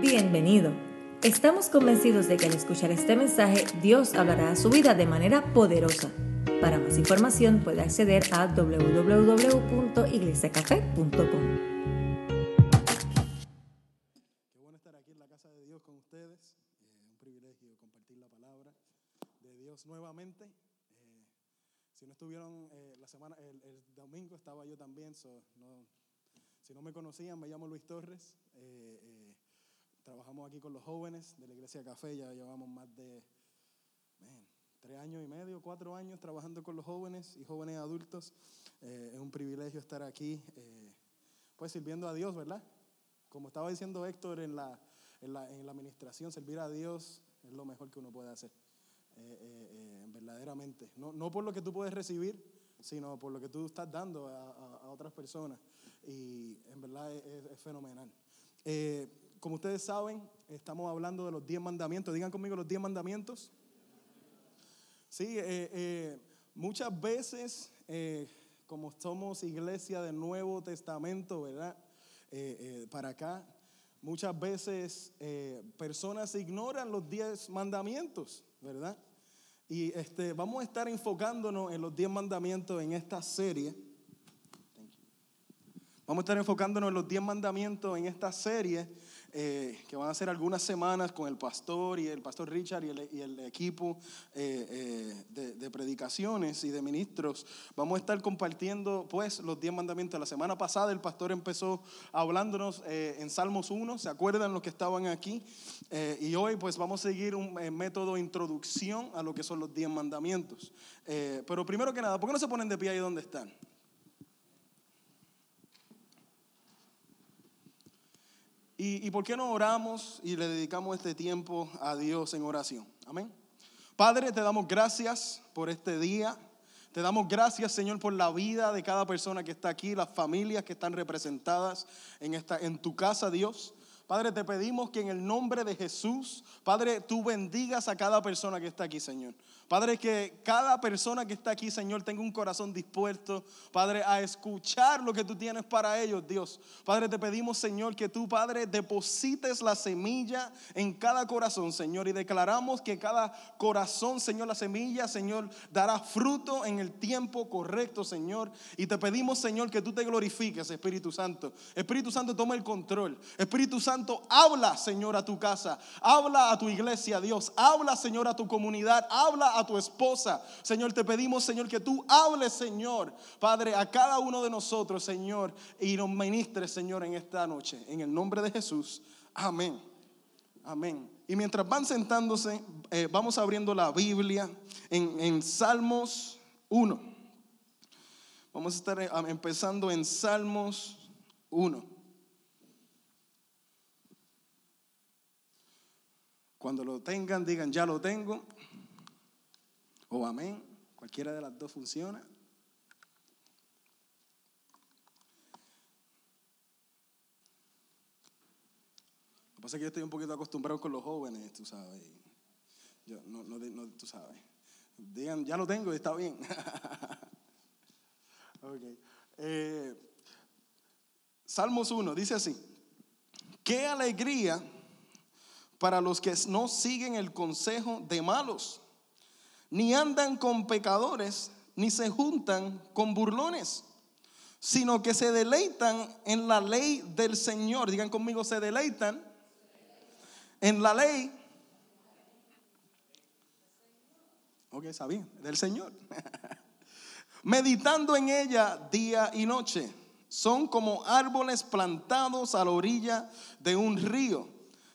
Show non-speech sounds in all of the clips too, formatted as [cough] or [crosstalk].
Bienvenido. Estamos convencidos de que al escuchar este mensaje Dios hablará a su vida de manera poderosa. Para más información puede acceder a www.iglesiacafé.com. Qué bueno estar aquí en la casa de Dios con ustedes. Eh, un privilegio compartir la palabra de Dios nuevamente. Eh, si no estuvieron eh, la semana, el, el domingo estaba yo también. so, no- si no me conocían, me llamo Luis Torres. Trabajamos aquí con los jóvenes de la Iglesia Café. Ya llevamos más de man, tres años y medio, cuatro años trabajando con los jóvenes y jóvenes adultos. Eh, es un privilegio estar aquí, eh, pues sirviendo a Dios, ¿verdad? Como estaba diciendo Héctor en la, en la, en la administración, servir a Dios es lo mejor que uno puede hacer, eh, eh, eh, verdaderamente. No, no por lo que tú puedes recibir, sino por lo que tú estás dando a, a- a otras personas. Y en verdad es- es fenomenal. Eh, como ustedes saben, estamos hablando de los 10 mandamientos. Digan conmigo los 10 mandamientos. Sí, eh, eh, muchas veces, eh, como somos iglesia del Nuevo Testamento, ¿verdad? Para acá, muchas veces personas ignoran los diez mandamientos, ¿verdad? Y este, vamos a estar enfocándonos en los diez mandamientos en esta serie. Vamos a estar enfocándonos en los 10 mandamientos en esta serie, eh, que van a ser algunas semanas con el pastor y el pastor Richard y el, equipo eh, eh, de, predicaciones y de ministros. Vamos a estar compartiendo pues los 10 mandamientos. La semana pasada el pastor empezó hablándonos en Salmos 1, ¿se acuerdan los que estaban aquí? Y hoy pues vamos a seguir un método de introducción a lo que son los 10 mandamientos. Pero primero que nada, ¿por qué no se ponen de pie ahí donde están? ¿Y, por qué no oramos y le dedicamos este tiempo a Dios en oración? Amén. Padre, te damos gracias por este día. Te damos gracias, Señor, por la vida de cada persona que está aquí, las familias que están representadas en, esta, en tu casa, Dios. Padre, te pedimos que en el nombre de Jesús, Padre, tú bendigas a cada persona que está aquí, Señor. Padre, que cada persona que está aquí, Señor, tenga un corazón dispuesto, Padre, a escuchar lo que tú tienes para ellos, Dios. Padre, te pedimos, Señor, que tú, Padre, deposites la semilla en cada corazón, Señor, y declaramos que cada corazón, Señor, la semilla, Señor, dará fruto en el tiempo correcto, Señor. Y te pedimos, Señor, que tú te glorifiques, Espíritu Santo. Espíritu Santo, toma el control. Espíritu Santo, habla, Señor, a tu casa. Habla a tu iglesia, Dios. Habla, Señor, a tu comunidad. Habla a tu esposa. Señor, te pedimos, Señor, que tú hables, Señor, Padre, a cada uno de nosotros, Señor, y nos ministres, Señor, en esta noche. En el nombre de Jesús. Amén. Amén. Y mientras van sentándose, eh, vamos abriendo la Biblia en, en Salmos 1. Vamos a estar eh, empezando en Salmos 1. Cuando lo tengan, digan, ya lo tengo. O amén. Cualquiera de las dos funciona. Lo que pasa es que yo estoy un poquito acostumbrado con los jóvenes, tú sabes. Yo, no, no, tú sabes. Digan, ya lo tengo y está bien. [laughs] Ok. Eh, Salmos 1 dice así: Qué alegría para los que no siguen el consejo de malos, ni andan con pecadores, ni se juntan con burlones, sino que se deleitan en la ley del Señor. Digan conmigo, se deleitan en la ley. Ok, bien, del Señor. [laughs] Meditando en ella día y noche. Son como árboles plantados a la orilla de un río,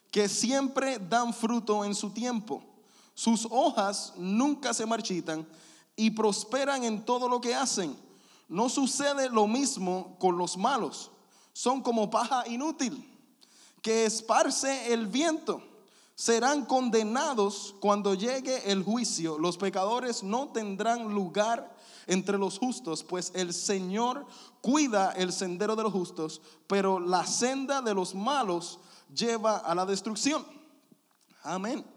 que siempre dan fruto en su tiempo. Sus hojas nunca se marchitan y prosperan en todo lo que hacen. No sucede lo mismo con los malos. Son como paja inútil que esparce el viento. Serán condenados cuando llegue el juicio. Los pecadores no tendrán lugar entre los justos, pues el Señor cuida el sendero de los justos, pero la senda de los malos lleva a la destrucción. Amén.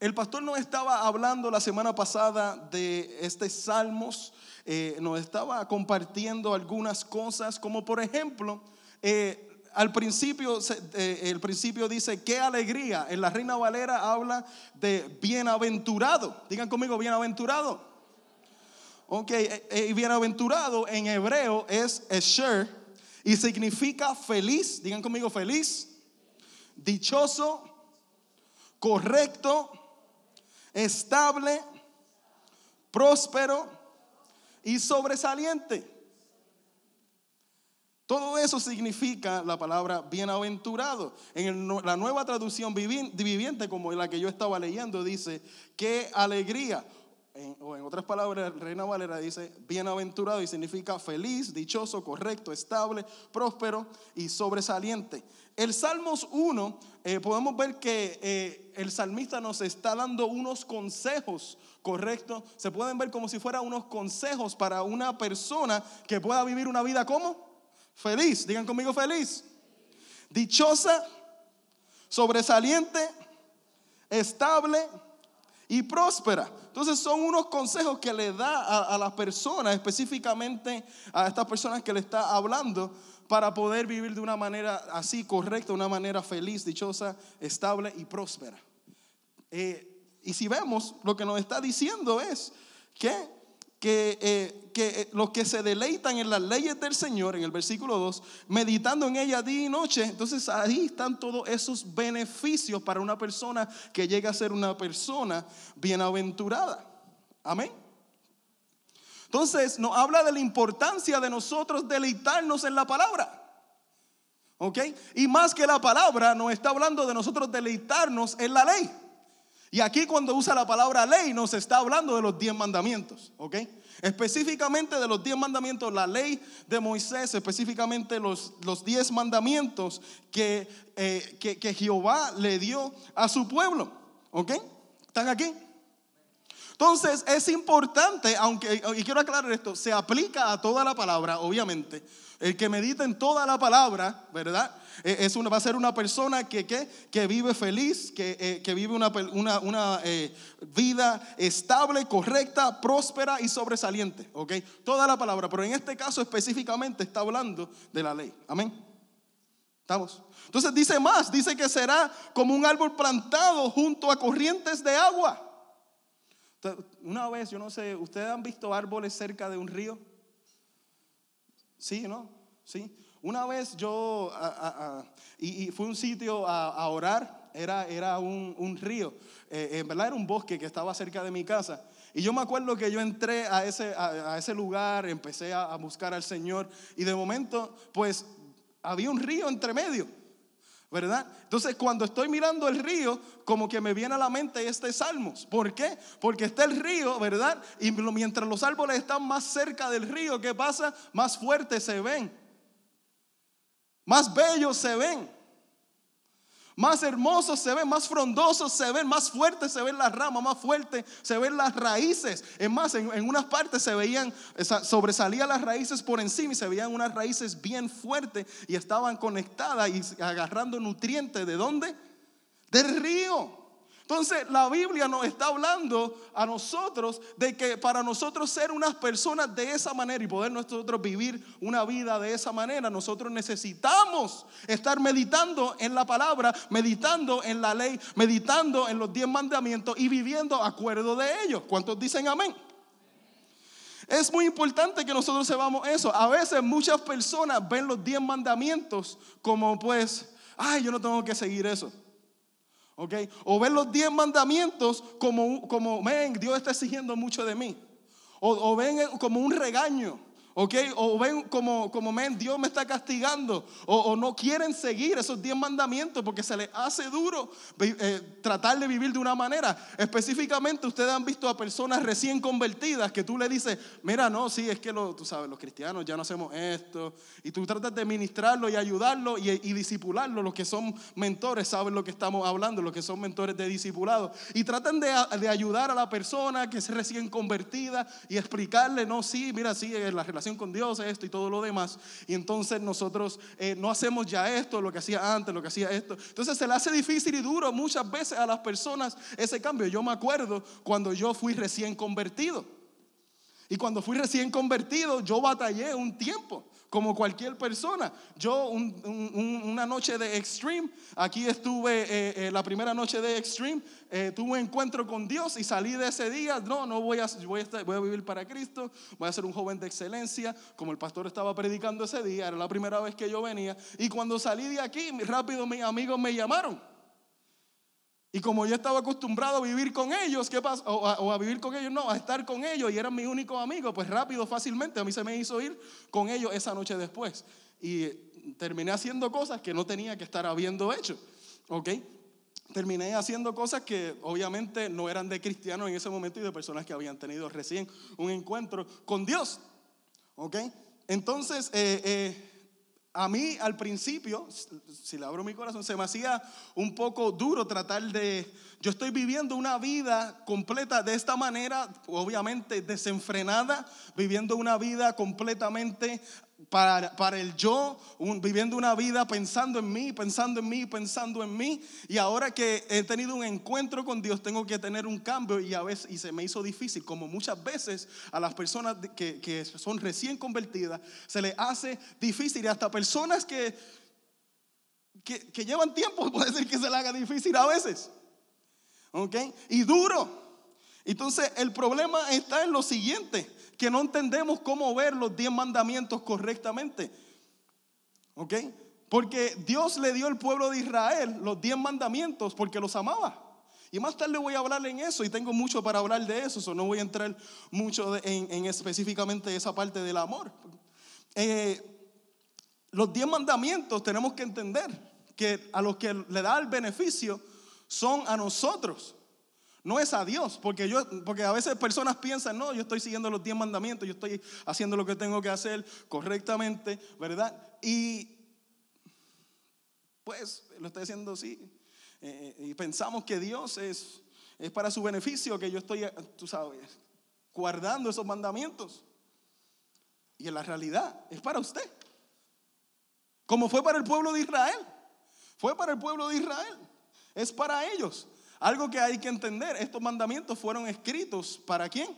El pastor nos estaba hablando la semana pasada de este Salmos, eh, nos estaba compartiendo algunas cosas, como por ejemplo, eh, al principio, eh, el principio dice, qué alegría. En la Reina Valera habla de bienaventurado. Digan conmigo, bienaventurado. Ok, eh, y bienaventurado en hebreo es esher y significa feliz. Digan conmigo, feliz, dichoso, correcto, estable, próspero y sobresaliente. Todo eso significa la palabra bienaventurado. En la nueva traducción viviente, como la que yo estaba leyendo, dice, qué alegría. O en otras palabras, Reina Valera dice, bienaventurado y significa feliz, dichoso, correcto, estable, próspero y sobresaliente. El Salmos 1, eh, podemos ver que eh, el salmista nos está dando unos consejos correctos. Se pueden ver como si fueran unos consejos para una persona que pueda vivir una vida como Feliz, digan conmigo feliz. Dichosa, sobresaliente, estable y próspera. Entonces son unos consejos que le da a, la persona, específicamente a estas personas que le está hablando, para poder vivir de una manera así correcta, una manera feliz, dichosa, estable y próspera. Eh, y si vemos, lo que nos está diciendo es que que, eh, que, eh, los que se deleitan en las leyes del Señor, en el versículo 2, meditando en ella día y noche, entonces ahí están todos esos beneficios para una persona que llega a ser una persona bienaventurada. Amén. Entonces nos habla de la importancia de nosotros deleitarnos en la palabra. ¿Ok? Y más que la palabra, nos está hablando de nosotros deleitarnos en la ley. Y aquí cuando usa la palabra ley nos está hablando de los diez mandamientos, ¿ok? Específicamente de los diez mandamientos, la ley de Moisés, específicamente los, los diez mandamientos que, eh, que, que Jehová le dio a su pueblo, ¿ok? ¿Están aquí? Entonces es importante, aunque, y quiero aclarar esto, se aplica a toda la palabra, obviamente. El que medita en toda la palabra, ¿verdad? Eh, es una, va a ser una persona que, que vive feliz, que, eh, que vive una, una, una eh, vida estable, correcta, próspera y sobresaliente. ¿ok? Toda la palabra, pero en este caso específicamente está hablando de la ley. Amén. ¿Estamos? Entonces dice más, dice que será como un árbol plantado junto a corrientes de agua. Una vez, yo no sé, ¿ustedes han visto árboles cerca de un río? Sí, ¿no? Sí. Una vez yo, y, fue un sitio a, orar, era, era un, río, eh, en verdad era un bosque que estaba cerca de mi casa. Y yo me acuerdo que yo entré a ese, a, ese lugar, empecé a, buscar al Señor y de momento pues había un río entre medio, ¿verdad? Entonces cuando estoy mirando el río, como que me viene a la mente este Salmos. ¿Por qué? Porque está el río, ¿verdad? Y mientras los árboles están más cerca del río, ¿qué pasa? Más fuertes se ven más bellos se ven, más hermosos se ven, más frondosos se ven, más fuertes se ven las ramas, más fuertes se ven las raíces. Es más, en, en unas partes se veían, sobresalían las raíces por encima y se veían unas raíces bien fuertes y estaban conectadas y agarrando nutrientes. ¿De dónde? Del río. Entonces la Biblia nos está hablando a nosotros de que para nosotros ser unas personas de esa manera y poder nosotros vivir una vida de esa manera, nosotros necesitamos estar meditando en la palabra, meditando en la ley, meditando en los diez mandamientos y viviendo acuerdo de ellos. ¿Cuántos dicen amén? Es muy importante que nosotros sepamos eso. A veces muchas personas ven los diez mandamientos como pues, ay, yo no tengo que seguir eso. O ver los diez mandamientos como, como, ven, Dios está exigiendo mucho de mí. O, o ven como un regaño. ¿Ok? O ven como, como men, Dios me está castigando, o, no quieren seguir esos diez mandamientos porque se les hace duro eh, tratar de vivir de una manera. Específicamente, ustedes han visto a personas recién convertidas que tú le dices, mira, no, sí, es que tú sabes, los cristianos ya no hacemos esto, y tú tratas de ministrarlo y ayudarlo y, y disipularlo. Los que son mentores saben lo que estamos hablando, los que son mentores de discipulado, y tratan de, de ayudar a la persona que es recién convertida y explicarle, no, sí, mira, sí, la relación con Dios, esto y todo lo demás. Y entonces nosotros eh, no hacemos ya esto, lo que hacía antes, lo que hacía esto. Entonces se le hace difícil y duro muchas veces a las personas ese cambio. Yo me acuerdo cuando yo fui recién convertido. Y cuando fui recién convertido, yo batallé un tiempo. Como cualquier persona. Yo una noche de Extreme, aquí estuve eh, eh, la primera noche de Extreme, eh, tuve un encuentro con Dios y salí de ese día, no, no voy a, voy, a voy a vivir para Cristo, voy a ser un joven de excelencia, como el pastor estaba predicando ese día, era la primera vez que yo venía, y cuando salí de aquí, rápido mis amigos me llamaron. Y como yo estaba acostumbrado a vivir con ellos, ¿qué pasa? O a, vivir con ellos, no, a estar con ellos y eran mis únicos amigos, pues rápido, fácilmente, a mí se me hizo ir con ellos esa noche después. Y terminé haciendo cosas que no tenía que estar habiendo hecho, ¿ok? Terminé haciendo cosas que obviamente no eran de cristianos en ese momento y de personas que habían tenido recién un encuentro con Dios, ¿ok? Entonces, eh, eh, a mí al principio, si le abro mi corazón, se me hacía un poco duro tratar de... Yo estoy viviendo una vida completa de esta manera, obviamente desenfrenada, viviendo una vida completamente para, el yo, viviendo una vida pensando en mí, pensando en mí, pensando en mí. Y ahora que he tenido un encuentro con Dios, tengo que tener un cambio y a veces y se me hizo difícil, como muchas veces a las personas que, que son recién convertidas, se les hace difícil y hasta personas que, que, que llevan tiempo, [laughs] puede ser que se les haga difícil a veces. ¿Ok? Y duro. Entonces el problema está en lo siguiente que no entendemos cómo ver los diez mandamientos correctamente. ¿Ok? Porque Dios le dio al pueblo de Israel los diez mandamientos porque los amaba. Y más tarde voy a hablar en eso y tengo mucho para hablar de eso, so no voy a entrar mucho en, en, específicamente esa parte del amor. Eh, los diez mandamientos tenemos que entender que a los que le da el beneficio son a nosotros. No es a Dios, porque, yo, porque a veces personas piensan, no, yo estoy siguiendo los diez mandamientos, yo estoy haciendo lo que tengo que hacer correctamente, ¿verdad? Y pues lo estoy haciendo así. Eh, eh, y pensamos que Dios es, es para su beneficio, que yo estoy, tú sabes, guardando esos mandamientos. Y en la realidad es para usted. Como fue para el pueblo de Israel. Fue para el pueblo de Israel. Es para ellos. Algo que hay que entender, estos mandamientos fueron escritos para quién?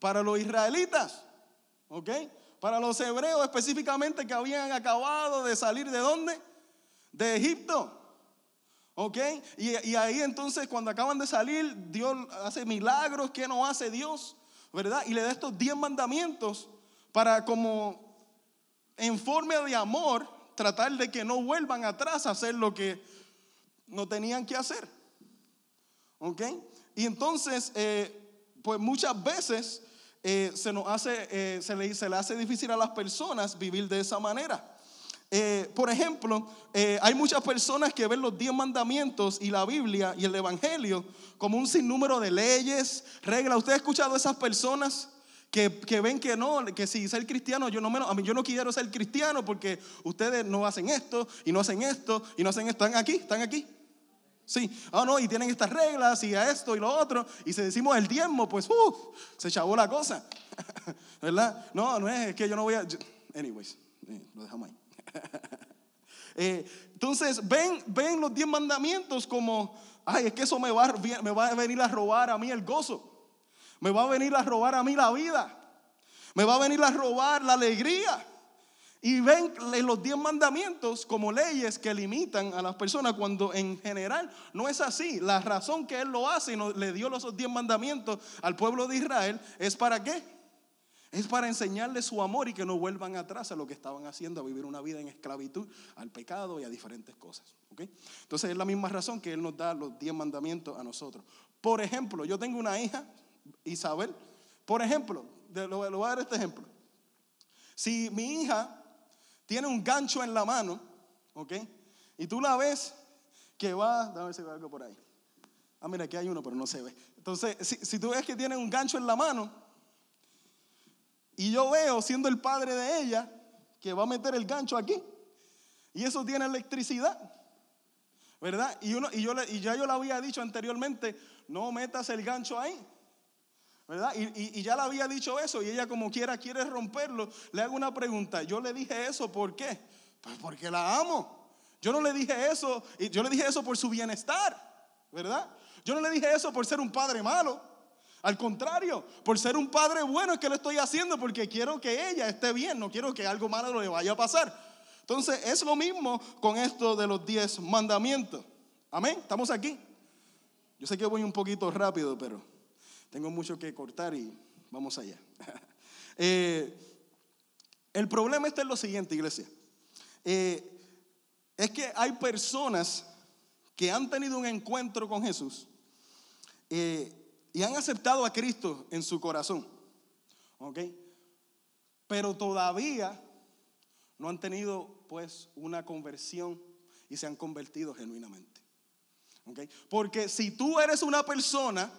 Para los israelitas, ¿ok? Para los hebreos específicamente que habían acabado de salir de dónde? De Egipto. ¿Ok? Y, y, ahí entonces cuando acaban de salir, Dios hace milagros. ¿Qué no hace Dios? ¿Verdad? Y le da estos diez mandamientos para como en forma de amor tratar de que no vuelvan atrás a hacer lo que no tenían que hacer. ¿Ok? Y entonces, eh, pues muchas veces eh, se nos hace, eh, se, le, se le hace difícil a las personas vivir de esa manera. por ejemplo, hay muchas personas que ven los diez mandamientos y la Biblia y el Evangelio como un sinnúmero de leyes, reglas. ¿Usted ha escuchado a esas personas? Que, ven que no, que si ser cristiano, yo no menos, a mí yo no quiero ser cristiano porque ustedes no hacen esto y no hacen esto y no hacen esto. Están aquí, están aquí. Sí, ah, no, y tienen estas reglas y a esto y lo otro. Y si decimos el diezmo, pues, uff, se chavó la cosa. [laughs] ¿Verdad? No, no es, que yo no voy a. anyways, eh, lo dejamos ahí. [laughs] Eh, entonces, ven, ven los diez mandamientos como, ay, es que eso me va a venir a robar a mí el gozo. Me va a venir a robar a mí la vida. Me va a venir a robar la alegría. Y ven los diez mandamientos como leyes que limitan a las personas cuando en general no es así. La razón que Él lo hace y le dio los diez mandamientos al pueblo de Israel es para qué? Es para enseñarles su amor y que no vuelvan atrás a lo que estaban haciendo, a vivir una vida en esclavitud, al pecado y a diferentes cosas. Entonces es la misma razón que Él nos da los diez mandamientos a nosotros. Por ejemplo, yo tengo una hija, Isabel. Por ejemplo, lo voy a dar este ejemplo. Si mi hija tiene un gancho en la mano, ¿ok? Y tú la ves que va, déjame ver si algo por ahí. Ah, mira, aquí hay uno, pero no se ve. Entonces, si, tú ves que tiene un gancho en la mano, y yo veo, siendo el padre de ella, que va a meter el gancho aquí, y eso tiene electricidad, ¿verdad? Y, yo, y ya yo le había dicho anteriormente, no metas el gancho ahí. Y, ya le había dicho eso y ella como quiera quiere romperlo. Le hago una pregunta, yo le dije eso, ¿por qué? Pues porque la amo. Yo no le dije eso, yo le dije eso por su bienestar, ¿verdad? Yo no le dije eso por ser un padre malo. Al contrario, por ser un padre bueno es que lo estoy haciendo porque quiero que ella esté bien, no quiero que algo malo le vaya a pasar. Entonces es lo mismo con esto de los diez mandamientos. Amén, estamos aquí. Yo sé que voy un poquito rápido, pero tengo mucho que cortar y vamos allá. [laughs] Eh, el problema está en lo siguiente, iglesia. Eh, es que hay personas que han tenido un encuentro con Jesús eh, y han aceptado a Cristo en su corazón. ¿Ok? Pero todavía no han tenido pues una conversión y se han convertido genuinamente. ¿Okay? Porque si tú eres una persona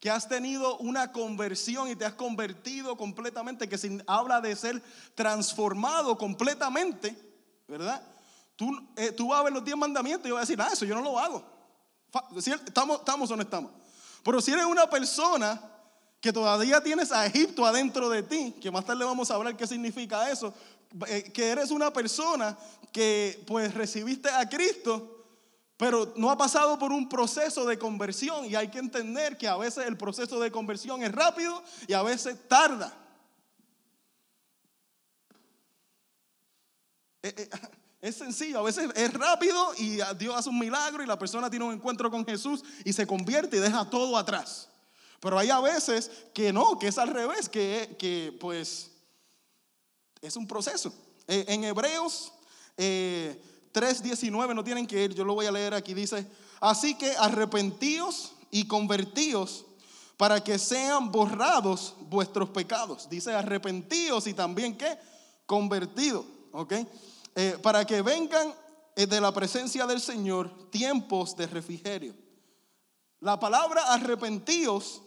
que has tenido una conversión y te has convertido completamente, que se habla de ser transformado completamente, ¿verdad? Tú, eh, tú vas a ver los diez mandamientos y vas a decir, ah, eso yo no lo hago. ¿Estamos, ¿Estamos o no estamos? Pero si eres una persona que todavía tienes a Egipto adentro de ti, que más tarde vamos a hablar qué significa eso, eh, que eres una persona que pues recibiste a Cristo, pero no ha pasado por un proceso de conversión y hay que entender que a veces el proceso de conversión es rápido y a veces tarda. Eh, eh, [laughs] es sencillo, a veces es rápido y Dios hace un milagro y la persona tiene un encuentro con Jesús y se convierte y deja todo atrás. Pero hay a veces que no, que es al revés, que, que pues es un proceso. Eh, en Hebreos 3.19 eh, no tienen que ir, yo lo voy a leer aquí, dice, así que arrepentíos y convertíos para que sean borrados vuestros pecados. Dice arrepentíos y también que convertidos, ¿ok? Eh, para que vengan de la presencia del Señor tiempos de refrigerio. La palabra arrepentíos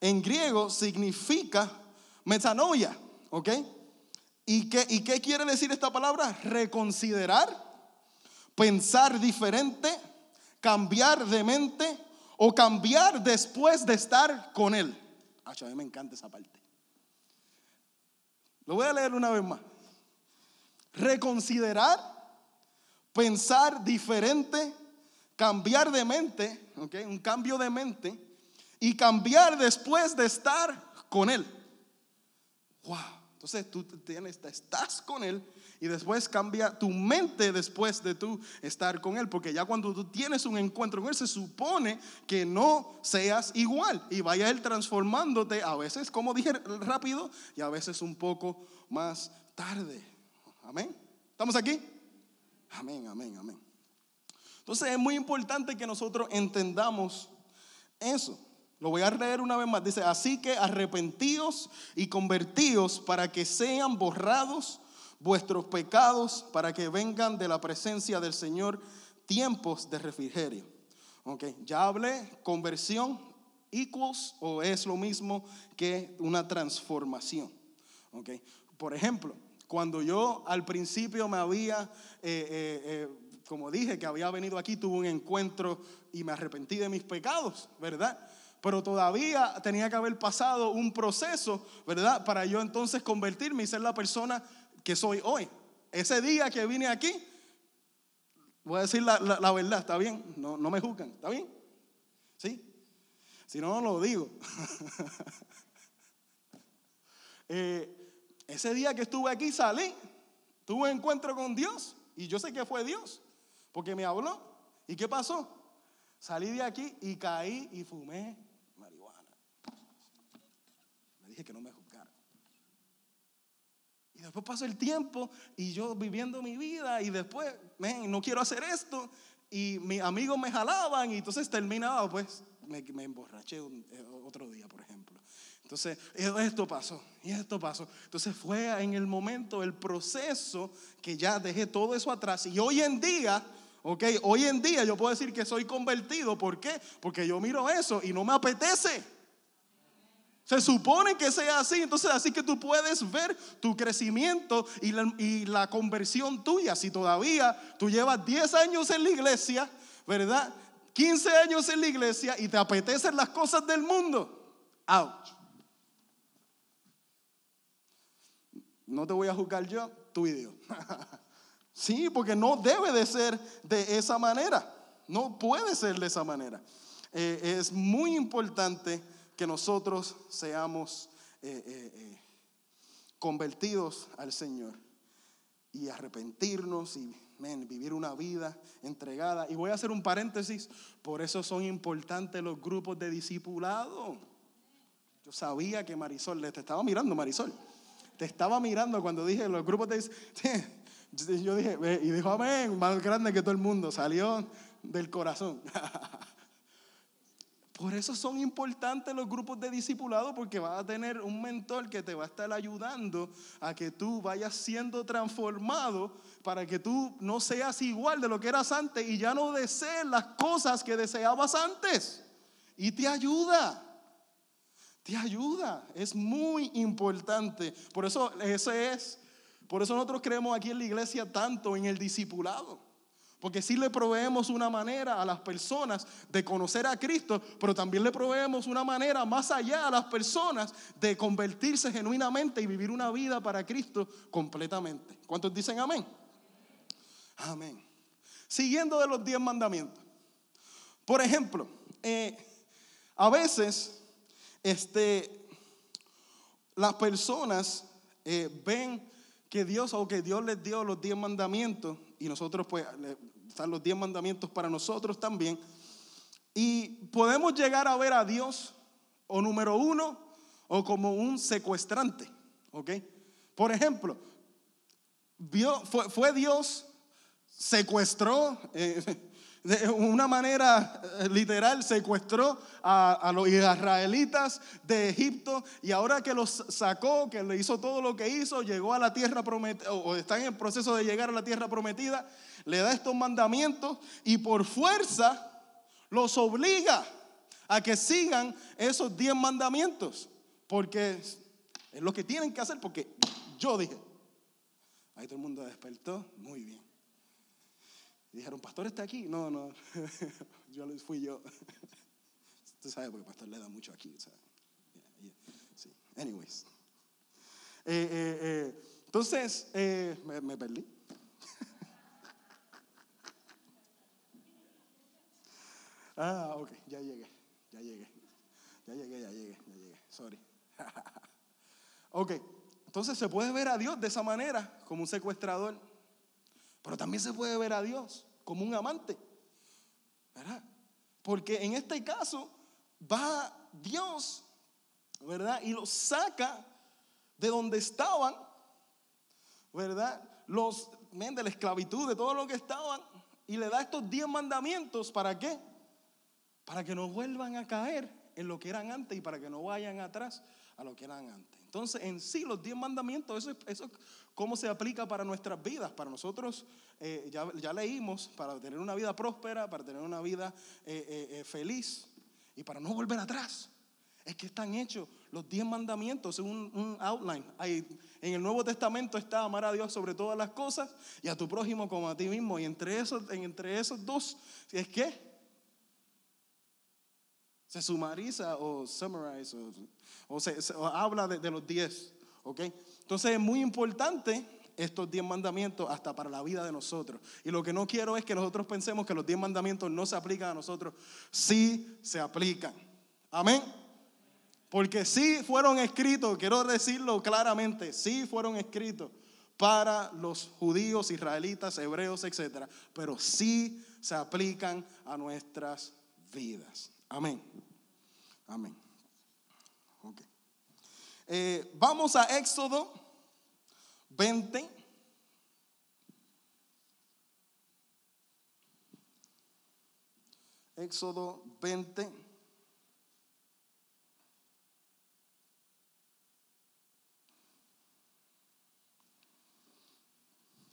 en griego significa metanoia, ¿ok? ¿Y qué, ¿Y qué quiere decir esta palabra? Reconsiderar, pensar diferente, cambiar de mente o cambiar después de estar con Él. a mí me encanta esa parte. Lo voy a leer una vez más. Reconsiderar, pensar diferente, cambiar de mente, ¿okay? un cambio de mente, y cambiar después de estar con Él. ¡Wow! Entonces tú tienes, estás con Él y después cambia tu mente después de tú estar con Él. Porque ya cuando tú tienes un encuentro con Él, se supone que no seas igual y vaya Él transformándote a veces, como dije, rápido y a veces un poco más tarde. Amén. ¿Estamos aquí? Amén, amén, amén. Entonces es muy importante que nosotros entendamos eso. Lo voy a leer una vez más. Dice, así que arrepentíos y convertíos para que sean borrados vuestros pecados, para que vengan de la presencia del Señor tiempos de refrigerio. Ok, ya hablé, conversión equals o es lo mismo que una transformación. Ok, por ejemplo, cuando yo al principio me había, eh, eh, eh, como dije, que había venido aquí, tuve un encuentro y me arrepentí de mis pecados, ¿verdad? Pero todavía tenía que haber pasado un proceso, ¿verdad? Para yo entonces convertirme y ser la persona que soy hoy. Ese día que vine aquí, voy a decir la, verdad, ¿está bien? No, no me juzgan, ¿está bien? ¿Sí? Si no, no lo digo. [laughs] Eh, ese día que estuve aquí salí, tuve un encuentro con Dios y yo sé que fue Dios, porque me habló. ¿Y qué pasó? Salí de aquí y caí y fumé que no me juzgaran. Y después pasó el tiempo y yo viviendo mi vida y después, no quiero hacer esto. Y mis amigos me jalaban y entonces terminaba, pues me, emborraché eh, otro día, por ejemplo. Entonces, esto pasó y esto pasó. Entonces fue en el momento, el proceso que ya dejé todo eso atrás. Y hoy en día, ok, hoy en día yo puedo decir que soy convertido. ¿Por qué? Porque yo miro eso y no me apetece. Se supone que sea así, entonces así que tú puedes ver tu crecimiento y la, conversión tuya. Si todavía tú llevas 10 años en la iglesia, ¿verdad? 15 años en la iglesia y te apetecen las cosas del mundo. Ouch. No te voy a juzgar yo, tu video. [laughs] sí, porque no debe de ser de esa manera. No puede ser de esa manera. Eh, es muy importante que nosotros seamos eh, eh, eh, convertidos al Señor y arrepentirnos y vivir una vida entregada. Y voy a hacer un paréntesis, por eso son importantes los grupos de discipulado. Yo sabía que Marisol, te estaba mirando Marisol, te estaba mirando cuando dije los grupos de [laughs] yo dije, y dijo amén, más grande que todo el mundo, salió del corazón. [laughs] Por eso son importantes los grupos de discipulado, porque vas a tener un mentor que te va a estar ayudando a que tú vayas siendo transformado para que tú no seas igual de lo que eras antes y ya no desees las cosas que deseabas antes. Y te ayuda. Te ayuda. Es muy importante. Por eso ese es. Por eso nosotros creemos aquí en la iglesia tanto en el discipulado. Porque sí le proveemos una manera a las personas de conocer a Cristo, pero también le proveemos una manera más allá a las personas de convertirse genuinamente y vivir una vida para Cristo completamente. ¿Cuántos dicen amén? Amén. Siguiendo de los diez mandamientos. Por ejemplo, eh, a veces este, las personas eh, ven que Dios o que Dios les dio los diez mandamientos y nosotros pues están los diez mandamientos para nosotros también. Y podemos llegar a ver a Dios o número uno o como un secuestrante, ¿ok? Por ejemplo, fue, Dios, secuestró, eh, de una manera eh, literal, secuestró a, los israelitas de Egipto y ahora que los sacó, que le hizo todo lo que hizo, llegó a la tierra prometida, o está en el proceso de llegar a la tierra prometida, le da estos mandamientos y por fuerza los obliga a que sigan esos diez mandamientos, porque es lo que tienen que hacer, porque yo dije, ahí todo el mundo despertó, muy bien. Dijeron, pastor está aquí. No, no, [laughs] yo fui yo. [laughs] Usted sabe, porque pastor le da mucho aquí. Sí. Anyways. Eh, eh, eh, entonces, me, me perdí. [laughs] ah, ok, ya llegué, ya llegué. Ya llegué, ya llegué, ya llegué. Sorry. ok, entonces se puede ver a Dios de esa manera, como un secuestrador. Pero también se puede ver a Dios como un amante. ¿Verdad? Porque en este caso va Dios, ¿verdad? Y los saca de donde estaban, ¿verdad? Los, men, de la esclavitud, de todo lo que estaban, y le da estos diez mandamientos, ¿para qué? Para que no vuelvan a caer en lo que eran antes y para que no vayan atrás a lo que eran antes. Entonces, en sí, los diez mandamientos, eso, eso cómo se aplica para nuestras vidas. Para nosotros, eh, ya, leímos, para tener una vida próspera, para tener una vida eh, eh, feliz y para no volver atrás. Es que están hechos los diez mandamientos, un, un outline. en el Nuevo Testamento está amar a Dios sobre todas las cosas y a tu prójimo como a ti mismo. Y entre esos, entre esos dos, es que se sumariza o summariza o, se, habla de, los diez. ¿ok? Entonces es muy importante estos diez mandamientos hasta para la vida de nosotros. Y lo que no quiero es que nosotros pensemos que los diez mandamientos no se aplican a nosotros. Sí se aplican. Amén. Porque sí fueron escritos, quiero decirlo claramente, sí fueron escritos para los judíos, israelitas, hebreos, etc. Pero sí se aplican a nuestras vidas. Amén. Amén. Eh, vamos a Éxodo 20. Éxodo 20.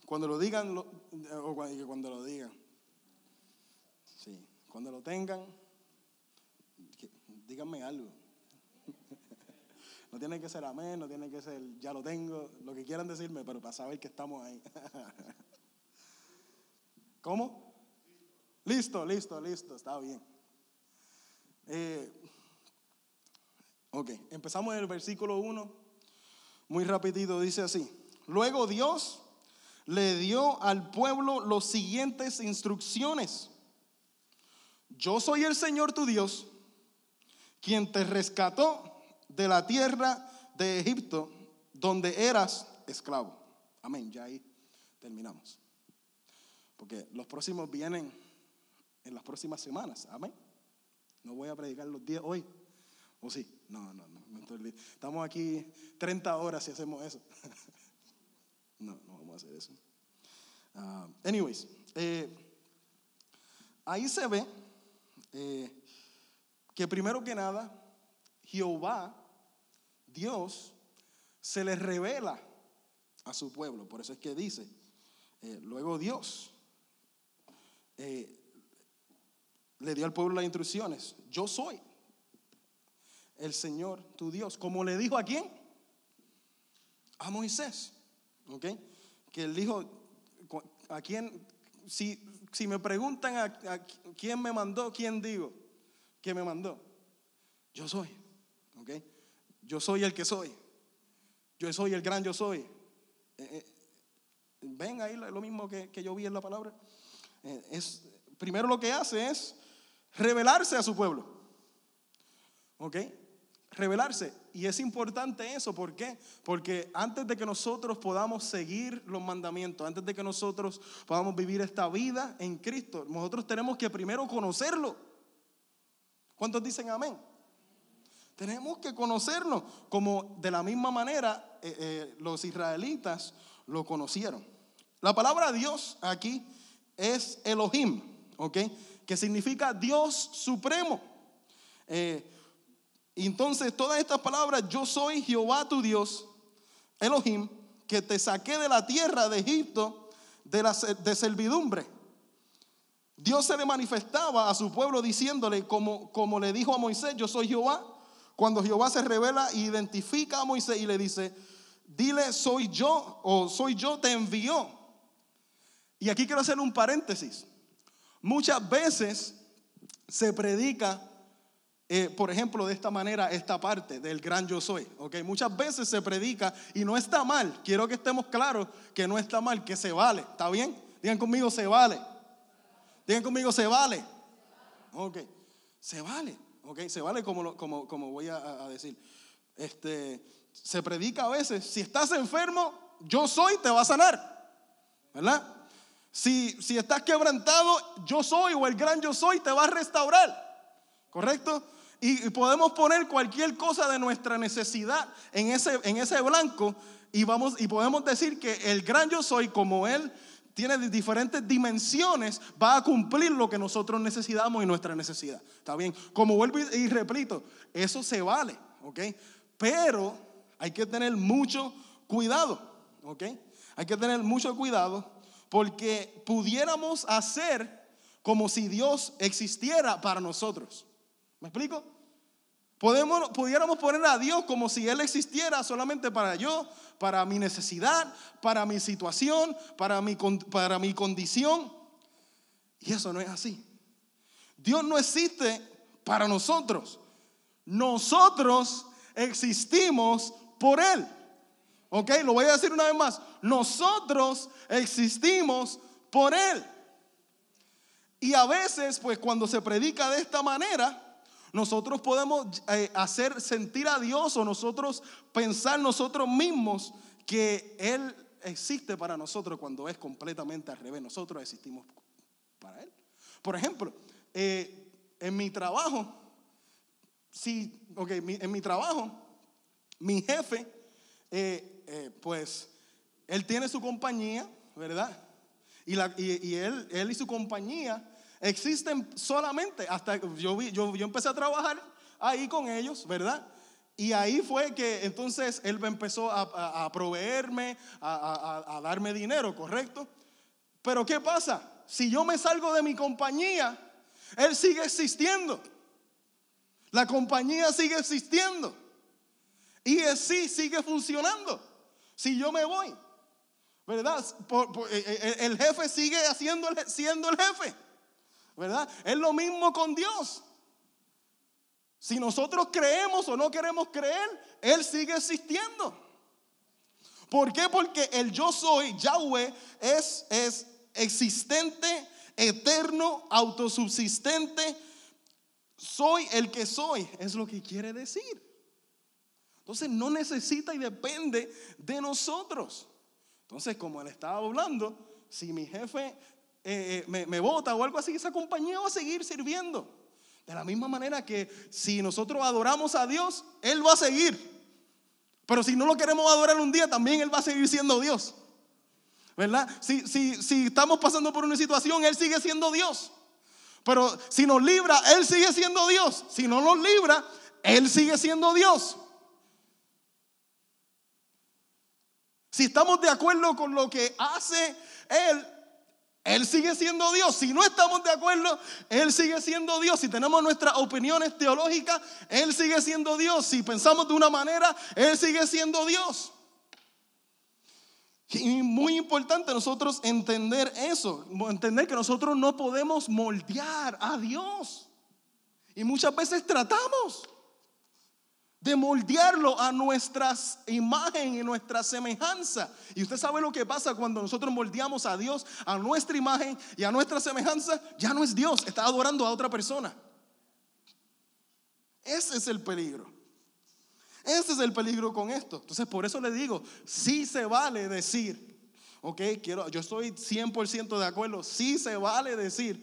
Cuando lo digan, o cuando lo digan. Sí, cuando lo tengan, díganme algo. No tiene que ser amén, no tiene que ser ya lo tengo, lo que quieran decirme, pero para saber que estamos ahí. [laughs] ¿Cómo? Listo, listo, listo, está bien. Eh, ok, empezamos en el versículo 1, muy rapidito, dice así. Luego Dios le dio al pueblo las siguientes instrucciones. Yo soy el Señor tu Dios quien te rescató de la tierra de Egipto, donde eras esclavo. Amén, ya ahí terminamos. Porque los próximos vienen en las próximas semanas. Amén. No voy a predicar los días hoy. ¿O sí? No, no, no. Estamos aquí 30 horas si hacemos eso. [laughs] no, no vamos a hacer eso. Uh, anyways, eh, ahí se ve eh, que primero que nada, Jehová, Dios, se le revela a su pueblo. Por eso es que dice, eh, luego Dios le dio al pueblo las instrucciones. Yo soy el Señor, tu Dios. Como le dijo a quién? A Moisés. ¿Ok? Que él dijo, ¿a quién? Si, si me preguntan a, quién me mandó, ¿quién digo que me mandó? Yo soy. ¿Ok? Yo soy el que soy. Yo soy el gran yo soy. Eh, eh, ven ahí lo mismo que, yo vi en la palabra. Eh, es, primero lo que hace es revelarse a su pueblo. ¿Ok? Revelarse. Y es importante eso, ¿por qué? Porque antes de que nosotros podamos seguir los mandamientos, antes de que nosotros podamos vivir esta vida en Cristo, nosotros tenemos que primero conocerlo. ¿Cuántos dicen amén? Tenemos que conocerlo, como de la misma manera eh, eh, los israelitas lo conocieron. La palabra Dios aquí es Elohim, ¿ok? que significa Dios supremo. Eh, entonces, todas estas palabras, yo soy Jehová tu Dios, Elohim, que te saqué de la tierra de Egipto de, la, de servidumbre. Dios se le manifestaba a su pueblo diciéndole, como, como le dijo a Moisés, yo soy Jehová. Cuando Jehová se revela identifica a Moisés y le dice, dile, soy yo o soy yo, te envió. Y aquí quiero hacer un paréntesis. Muchas veces se predica, eh, por ejemplo, de esta manera, esta parte del gran yo soy. ¿ok? Muchas veces se predica y no está mal. Quiero que estemos claros que no está mal, que se vale. ¿Está bien? Digan conmigo, se vale. Digan conmigo, se vale. Ok, se vale. Ok, se vale como, como, como voy a, decir. Este, se predica a veces, si estás enfermo, yo soy, te va a sanar. ¿Verdad? Si, si estás quebrantado, yo soy o el gran yo soy te va a restaurar. ¿Correcto? Y, podemos poner cualquier cosa de nuestra necesidad en ese, en ese blanco y, vamos, y podemos decir que el gran yo soy, como Él tiene diferentes dimensiones, va a cumplir lo que nosotros necesitamos y nuestra necesidad. ¿Está bien? Como vuelvo y repito, eso se vale, ¿ok? Pero hay que tener mucho cuidado, ¿ok? Hay que tener mucho cuidado porque pudiéramos hacer como si Dios existiera para nosotros. ¿Me explico? Podemos, pudiéramos poner a Dios como si Él existiera solamente para yo, para mi necesidad, para mi situación, para mi, para mi condición. Y eso no es así. Dios no existe para nosotros. Nosotros existimos por Él. ¿Ok? Lo voy a decir una vez más. Nosotros existimos por Él. Y a veces, pues cuando se predica de esta manera, nosotros podemos eh, hacer sentir a Dios o nosotros pensar nosotros mismos que Él existe para nosotros cuando es completamente al revés. Nosotros existimos para Él. Por ejemplo, eh, en mi trabajo, sí, ok, en mi trabajo, mi jefe eh, pues él tiene su compañía, ¿verdad? Y, él, él y su compañía existen solamente hasta yo, yo, yo empecé a trabajar ahí con ellos, ¿verdad? Y ahí fue que entonces él empezó a, proveerme, a, darme dinero, ¿correcto? Pero ¿qué pasa? Si yo me salgo de mi compañía, él sigue existiendo. La compañía sigue existiendo. Y así sigue funcionando. Si yo me voy, ¿verdad? Eh, eh, el jefe sigue haciendo, siendo el jefe, ¿verdad? Es lo mismo con Dios. Si nosotros creemos o no queremos creer, Él sigue existiendo. ¿Por qué? Porque el yo soy, Yahweh, es, es existente, eterno, autosubsistente, soy el que soy, es lo que quiere decir. Entonces no necesita y depende de nosotros. Entonces, como él estaba hablando, si mi jefe eh, eh, me, me vota o algo así, esa compañía va a seguir sirviendo. De la misma manera que si nosotros adoramos a Dios, Él va a seguir. Pero si no lo queremos adorar un día, también Él va a seguir siendo Dios. ¿Verdad? Si, si, si estamos pasando por una situación, Él sigue siendo Dios. Pero si nos libra, Él sigue siendo Dios. Si no nos libra, Él sigue siendo Dios. Si estamos de acuerdo con lo que hace Él, Él sigue siendo Dios. Si no estamos de acuerdo, Él sigue siendo Dios. Si tenemos nuestras opiniones teológicas, Él sigue siendo Dios. Si pensamos de una manera, Él sigue siendo Dios. Y muy importante nosotros entender eso, entender que nosotros no podemos moldear a Dios. Y muchas veces tratamos de moldearlo a nuestras imagen y nuestra semejanza. Y usted sabe lo que pasa cuando nosotros moldeamos a Dios a nuestra imagen y a nuestra semejanza, ya no es Dios, está adorando a otra persona. Ese es el peligro. Ese es el peligro con esto. Entonces, por eso le digo, sí se vale decir, ok, quiero, yo estoy 100% de acuerdo, sí se vale decir,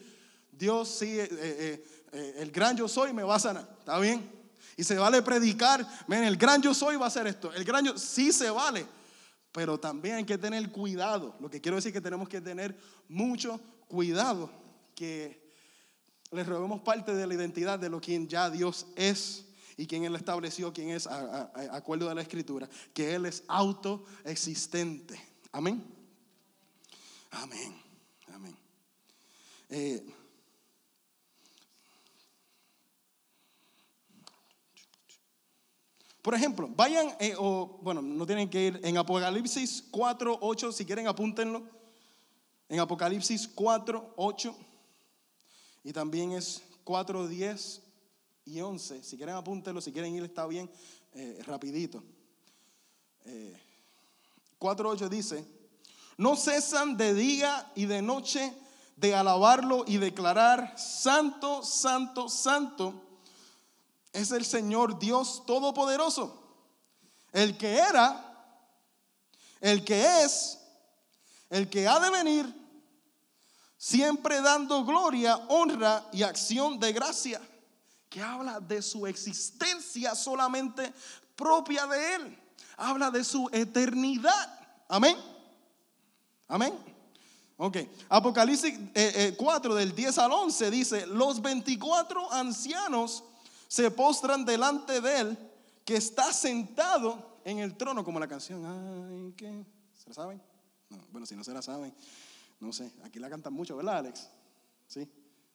Dios sí, eh, eh, eh, el gran yo soy me va a sanar, ¿está bien? Y se vale predicar, ven, el gran yo soy va a hacer esto. El gran yo sí se vale, pero también hay que tener cuidado. Lo que quiero decir es que tenemos que tener mucho cuidado que le robemos parte de la identidad de lo quien ya Dios es y quien Él estableció, quien es, a, acuerdo de la Escritura, que Él es autoexistente. Amén. Amén. Amén. Eh, Por ejemplo, vayan, eh, o bueno, no tienen que ir en Apocalipsis 4, 8, si quieren apúntenlo. En Apocalipsis 4, 8. Y también es 4, 10 y 11. Si quieren apúntenlo, si quieren ir está bien, eh, rapidito. Eh, 4, 8 dice, no cesan de día y de noche de alabarlo y declarar, santo, santo, santo es el Señor Dios Todopoderoso, el que era, el que es, el que ha de venir, siempre dando gloria, honra y acción de gracia, que habla de su existencia solamente propia de Él, habla de su eternidad. Amén. Amén. Ok, Apocalipsis 4 eh, eh, del 10 al 11 dice, los 24 ancianos se postran delante de él que está sentado en el trono, como la canción. Ay, ¿qué? ¿Se la saben? bueno, si no se la saben, no sé. Aquí la cantan mucho, ¿verdad, Alex? Sí.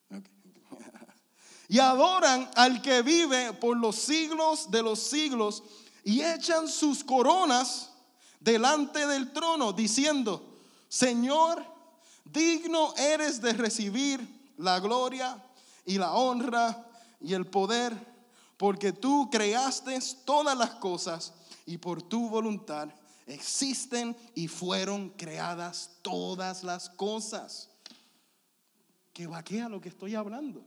[laughs] y adoran al que vive por los siglos de los siglos y echan sus coronas delante del trono, diciendo: Señor, digno eres de recibir la gloria y la honra y el poder, porque tú creaste todas las cosas y por tu voluntad existen y fueron creadas todas las cosas. Que vaquea lo que estoy hablando.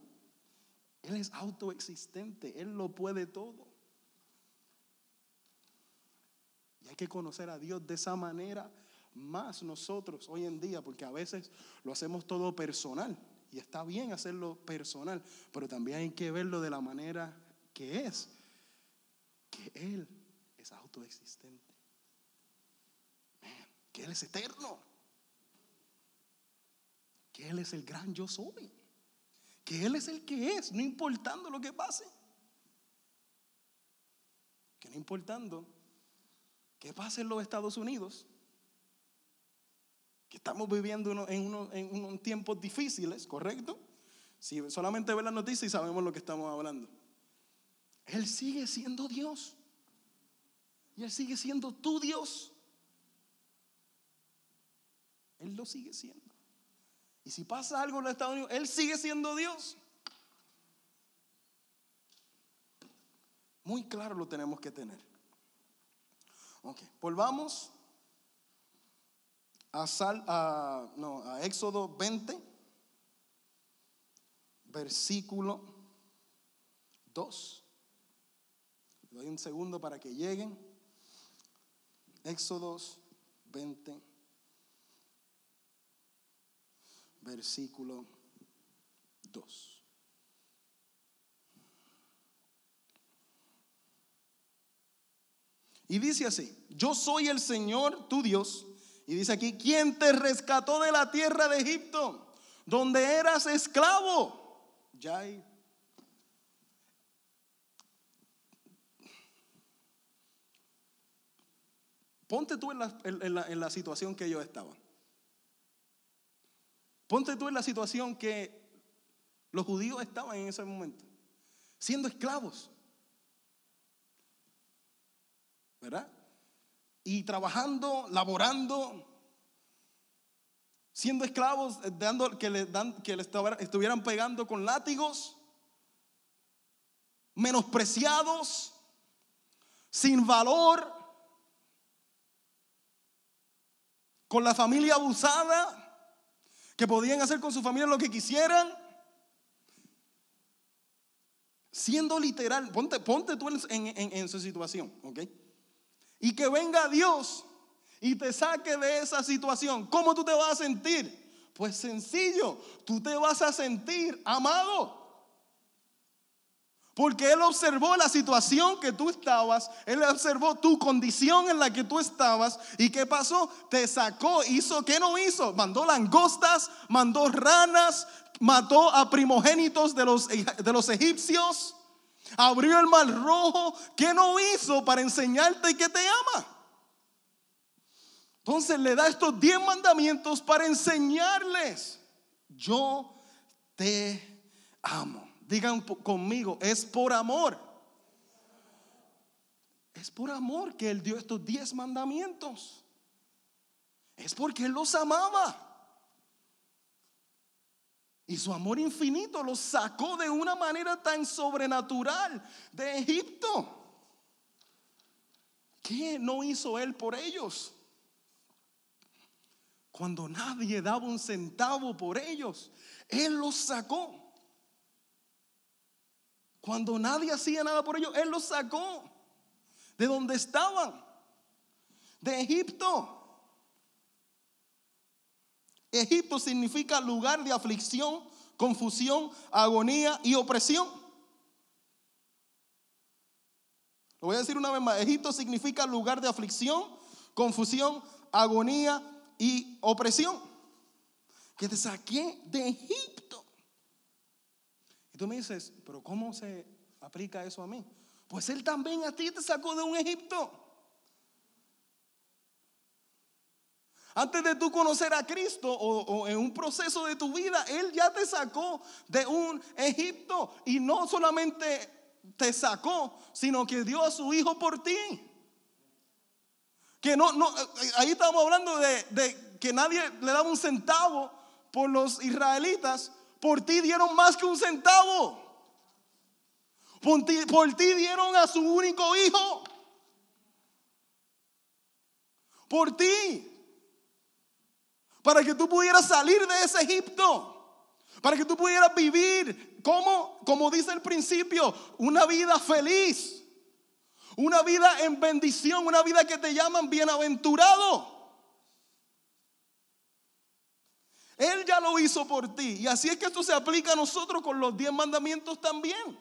Él es autoexistente, Él lo puede todo. Y hay que conocer a Dios de esa manera más nosotros hoy en día, porque a veces lo hacemos todo personal. Y está bien hacerlo personal, pero también hay que verlo de la manera que es, que Él es autoexistente, que Él es eterno, que Él es el gran yo soy, que Él es el que es, no importando lo que pase, que no importando qué pase en los Estados Unidos, que estamos viviendo en, unos, tiempos difíciles, ¿correcto? Si solamente ve la noticia y sabemos lo que estamos hablando. Él sigue siendo Dios. Y Él sigue siendo tu Dios. Él lo sigue siendo. Y si pasa algo en los Estados Unidos, Él sigue siendo Dios. Muy claro lo tenemos que tener. Ok, volvamos a, Sal, a, no, a Éxodo 20, versículo 2. Doy un segundo para que lleguen. Éxodos 20, versículo 2. Y dice así, yo soy el Señor tu Dios. Y dice aquí, quien te rescató de la tierra de Egipto, donde eras esclavo. Ya hay Ponte tú en la, situación que yo estaba. Ponte tú en la situación que los judíos estaban en ese momento, siendo esclavos. ¿Verdad? Y trabajando, laborando, siendo esclavos, eh, dando, que le dan, que le estuvieran pegando con látigos, menospreciados, sin valor, con la familia abusada, que podían hacer con su familia lo que quisieran. Siendo literal, ponte, ponte tú en, en su situación, ¿ok? Y que venga Dios y te saque de esa situación. ¿Cómo tú te vas a sentir? Pues sencillo, tú te vas a sentir amado. Porque Él observó la situación que tú estabas, Él observó tu condición en la que tú estabas. ¿Y qué pasó? Te sacó, hizo, ¿qué no hizo? Mandó langostas, mandó ranas, mató a primogénitos de los, de los egipcios, abrió el mar rojo. ¿Qué no hizo para enseñarte que te ama? Entonces le da estos diez mandamientos para enseñarles, yo te amo. Digan conmigo, es por amor. Es por amor que Él dio estos diez mandamientos. Es porque Él los amaba. Y su amor infinito los sacó de una manera tan sobrenatural de Egipto. ¿Qué no hizo Él por ellos? Cuando nadie daba un centavo por ellos, Él los sacó. Cuando nadie hacía nada por ellos, Él los sacó de donde estaban, de Egipto. Egipto significa lugar de aflicción, confusión, agonía y opresión. Lo voy a decir una vez más. Egipto significa lugar de aflicción, confusión, agonía y opresión. Que te saqué de Egipto tú me dices, pero ¿cómo se aplica eso a mí? Pues Él también a ti te sacó de un Egipto. Antes de tú conocer a Cristo o, en un proceso de tu vida, Él ya te sacó de un Egipto. Y no solamente te sacó, sino que dio a su Hijo por ti. Que no, no, ahí estamos hablando de, de que nadie le daba un centavo por los israelitas, por ti dieron más que un centavo. Por ti, dieron a su único hijo. Por ti. Para que tú pudieras salir de ese Egipto. Para que tú pudieras vivir, como, como dice el principio, una vida feliz. Una vida en bendición, una vida que te llaman bienaventurado. Él ya lo hizo por ti. Y así es que esto se aplica a nosotros con los diez mandamientos también.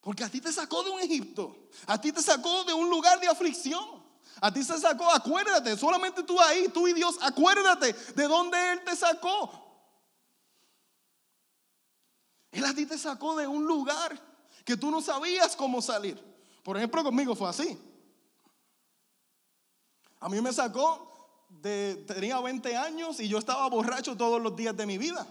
Porque a ti te sacó de un Egipto. A ti te sacó de un lugar de aflicción. A ti se sacó, acuérdate, solamente tú ahí, tú y Dios, acuérdate de dónde Él te sacó. Él a ti te sacó de un lugar que tú no sabías cómo salir. Por ejemplo, conmigo fue así. A mí me sacó tenía 20 años y yo estaba borracho todos los días de mi vida.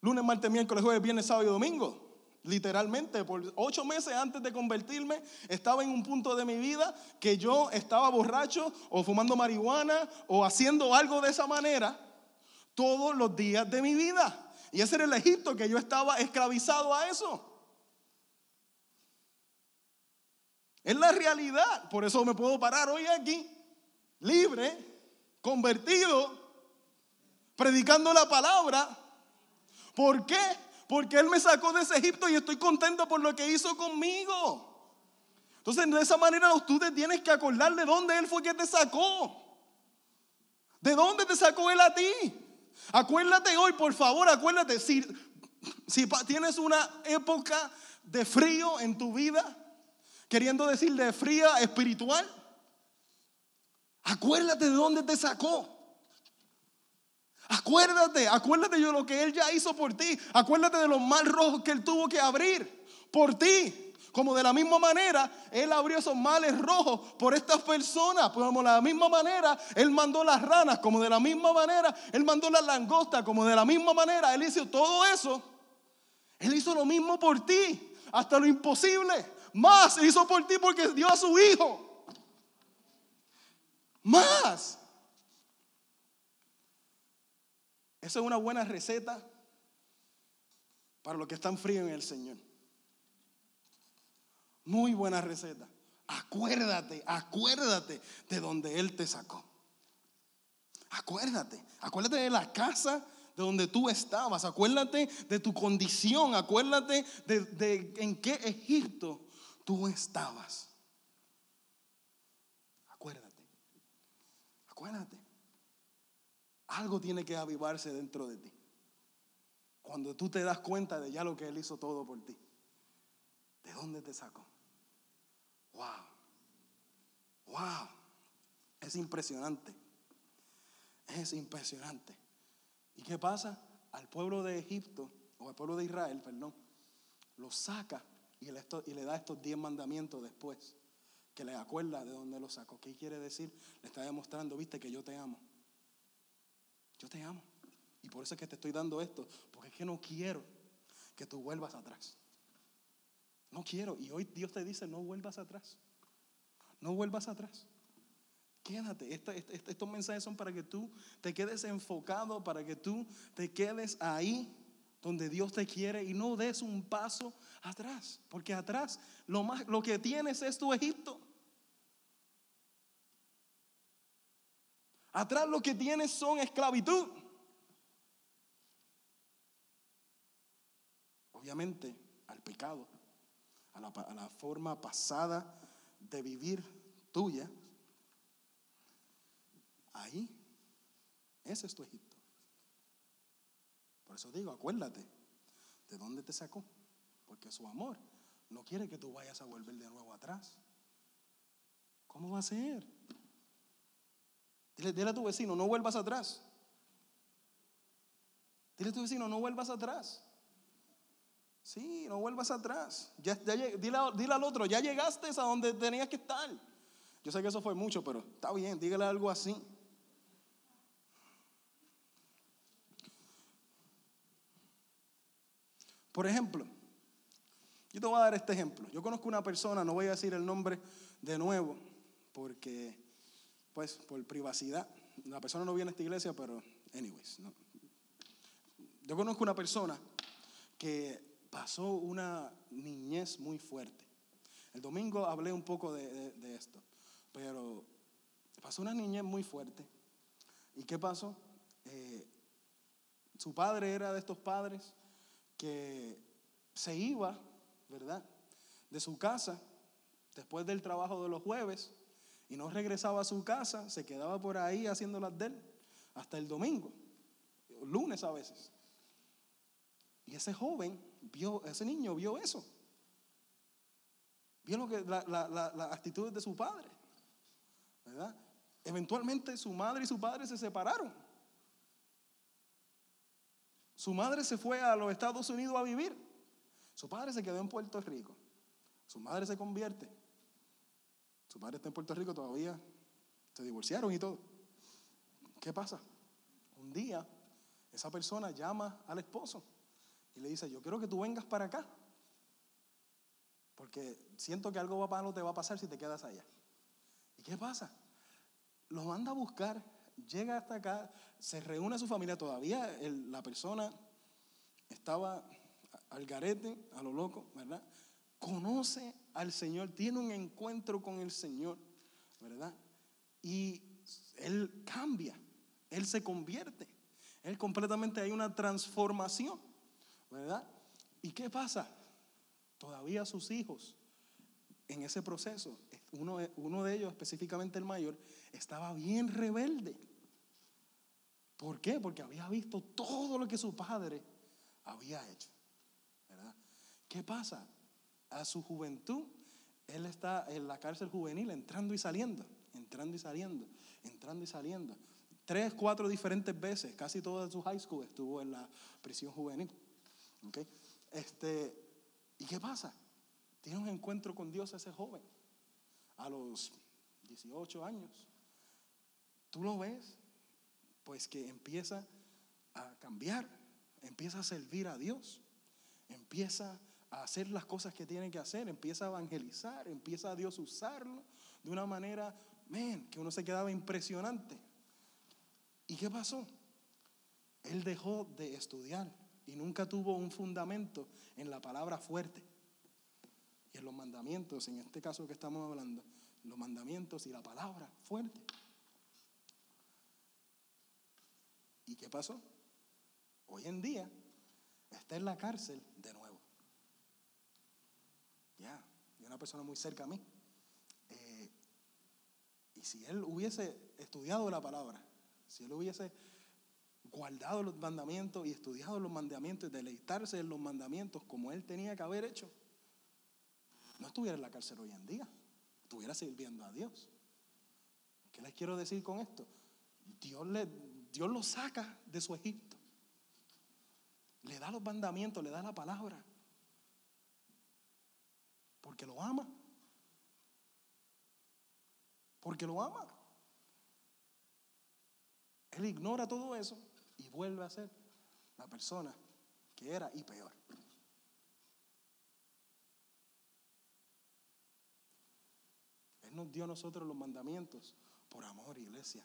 Lunes, martes, miércoles, jueves, viernes, sábado y domingo. Literalmente, por ocho meses antes de convertirme, estaba en un punto de mi vida que yo estaba borracho o fumando marihuana o haciendo algo de esa manera todos los días de mi vida. Y ese era el Egipto que yo estaba esclavizado a eso. Es la realidad. Por eso me puedo parar hoy aquí libre, convertido, predicando la palabra. ¿Por qué? Porque Él me sacó de ese Egipto y estoy contento por lo que hizo conmigo. Entonces, de esa manera tú te tienes que acordar de dónde Él fue que te sacó. ¿De dónde te sacó Él a ti? Acuérdate hoy, por favor, acuérdate, si, si tienes una época de frío en tu vida, queriendo decir de fría espiritual, acuérdate de dónde te sacó. Acuérdate, acuérdate de lo que Él ya hizo por ti. Acuérdate de los mal rojos que Él tuvo que abrir por ti. Como de la misma manera, Él abrió esos males rojos por estas personas. Como de la misma manera, Él mandó las ranas. Como de la misma manera, Él mandó las langostas. Como de la misma manera, Él hizo todo eso. Él hizo lo mismo por ti. Hasta lo imposible. Más hizo por ti porque dio a su hijo. Más. Esa es una buena receta para los que están fríos en el Señor. Muy buena receta. Acuérdate, acuérdate de donde Él te sacó. Acuérdate, acuérdate de la casa de donde tú estabas. Acuérdate de tu condición. Acuérdate de, en qué Egipto tú estabas. Acuérdate, acuérdate. Algo tiene que avivarse dentro de ti. Cuando tú te das cuenta de ya lo que Él hizo todo por ti. ¿De dónde te sacó? Wow. Wow. Es impresionante. Es impresionante. ¿Y qué pasa? Al pueblo de Egipto, o al pueblo de Israel, perdón, lo saca y le, da estos diez mandamientos después. Que le acuerda de dónde lo sacó. ¿Qué quiere decir? Le está demostrando, viste, que yo te amo. Yo te amo. Y por eso es que te estoy dando esto. Porque es que no quiero que tú vuelvas atrás. No quiero. Y hoy Dios te dice, no vuelvas atrás. No vuelvas atrás. Quédate. estos mensajes son para que tú te quedes enfocado, para que tú te quedes ahí donde Dios te quiere y no des un paso atrás. Porque atrás lo, más, lo que tienes es tu Egipto. Atrás lo que tienes son esclavitud. Obviamente al pecado, a la, forma pasada de vivir tuya. Ahí, ese es tu Egipto. Por eso digo, acuérdate de dónde te sacó. Porque su amor no quiere que tú vayas a volver de nuevo atrás. ¿Cómo va a ser? Dile, a tu vecino, no vuelvas atrás. Dile a tu vecino, no vuelvas atrás. Sí, no vuelvas atrás. Ya, dile, al otro, ya llegaste a donde tenías que estar. Yo sé que eso fue mucho, pero está bien, dígale algo así. Por ejemplo, yo te voy a dar este ejemplo. Yo conozco una persona, no voy a decir el nombre de nuevo, porque pues por privacidad. La persona no viene a esta iglesia, pero anyways. Yo conozco una persona que pasó una niñez muy fuerte. El domingo hablé un poco de, esto, pero pasó una niñez muy fuerte. ¿Y qué pasó? Eh, su padre era de estos padres que se iba, ¿verdad? De su casa después del trabajo de los jueves y no regresaba a su casa, se quedaba por ahí haciendo las de él hasta el domingo, lunes a veces. Y ese joven vio, ese niño vio eso. Vio lo que, la, la, actitud de su padre. Eventualmente su madre y su padre se separaron. Su madre se fue a los Estados Unidos a vivir. Su padre se quedó en Puerto Rico. Su madre se convierte. Su padre está en Puerto Rico todavía. Se divorciaron y todo. ¿Qué pasa? Un día esa persona llama al esposo y le dice, yo quiero que tú vengas para acá. Porque siento que algo malo te va a pasar si te quedas allá. ¿Y qué pasa? Lo manda a buscar, llega hasta acá, se reúne a su familia. Todavía la persona estaba al garete, a lo loco, ¿verdad? Conoce al Señor, tiene un encuentro con el Señor, ¿verdad? Y Él cambia, Él se convierte, Él completamente hay una transformación, ¿verdad? ¿Y qué pasa? Todavía sus hijos en ese proceso, uno, uno de ellos, específicamente el mayor, estaba bien rebelde. ¿Por qué? Porque había visto todo lo que su padre había hecho. ¿verdad? ¿Qué pasa? A su juventud, él está en la cárcel juvenil entrando y saliendo, entrando y saliendo, entrando y saliendo. Tres, cuatro diferentes veces, casi toda su high school estuvo en la prisión juvenil. ¿Okay? Este, ¿Y qué pasa? Tiene un encuentro con Dios ese joven a los 18 años. Tú lo ves, pues que empieza a cambiar, empieza a servir a Dios, empieza a hacer las cosas que tiene que hacer, empieza a evangelizar, empieza a Dios usarlo de una manera, men, que uno se quedaba impresionante. ¿Y qué pasó? Él dejó de estudiar y nunca tuvo un fundamento en la palabra fuerte y en los mandamientos, en este caso que estamos hablando, los mandamientos y la palabra fuerte. ¿Y qué pasó? Hoy en día está en la cárcel de nuevo. Ya, y una persona muy cerca a mí. Eh, y si él hubiese estudiado la palabra, si él hubiese guardado los mandamientos y estudiado los mandamientos y deleitarse en los mandamientos como él tenía que haber hecho, no estuviera en la cárcel hoy en día, estuviera sirviendo a Dios. ¿Qué les quiero decir con esto? Dios, le, Dios lo saca de su Egipto, le da los mandamientos, le da la palabra, porque lo ama, porque lo ama. Él ignora todo eso y vuelve a ser la persona que era y peor. Él nos dio a nosotros los mandamientos por amor, iglesia.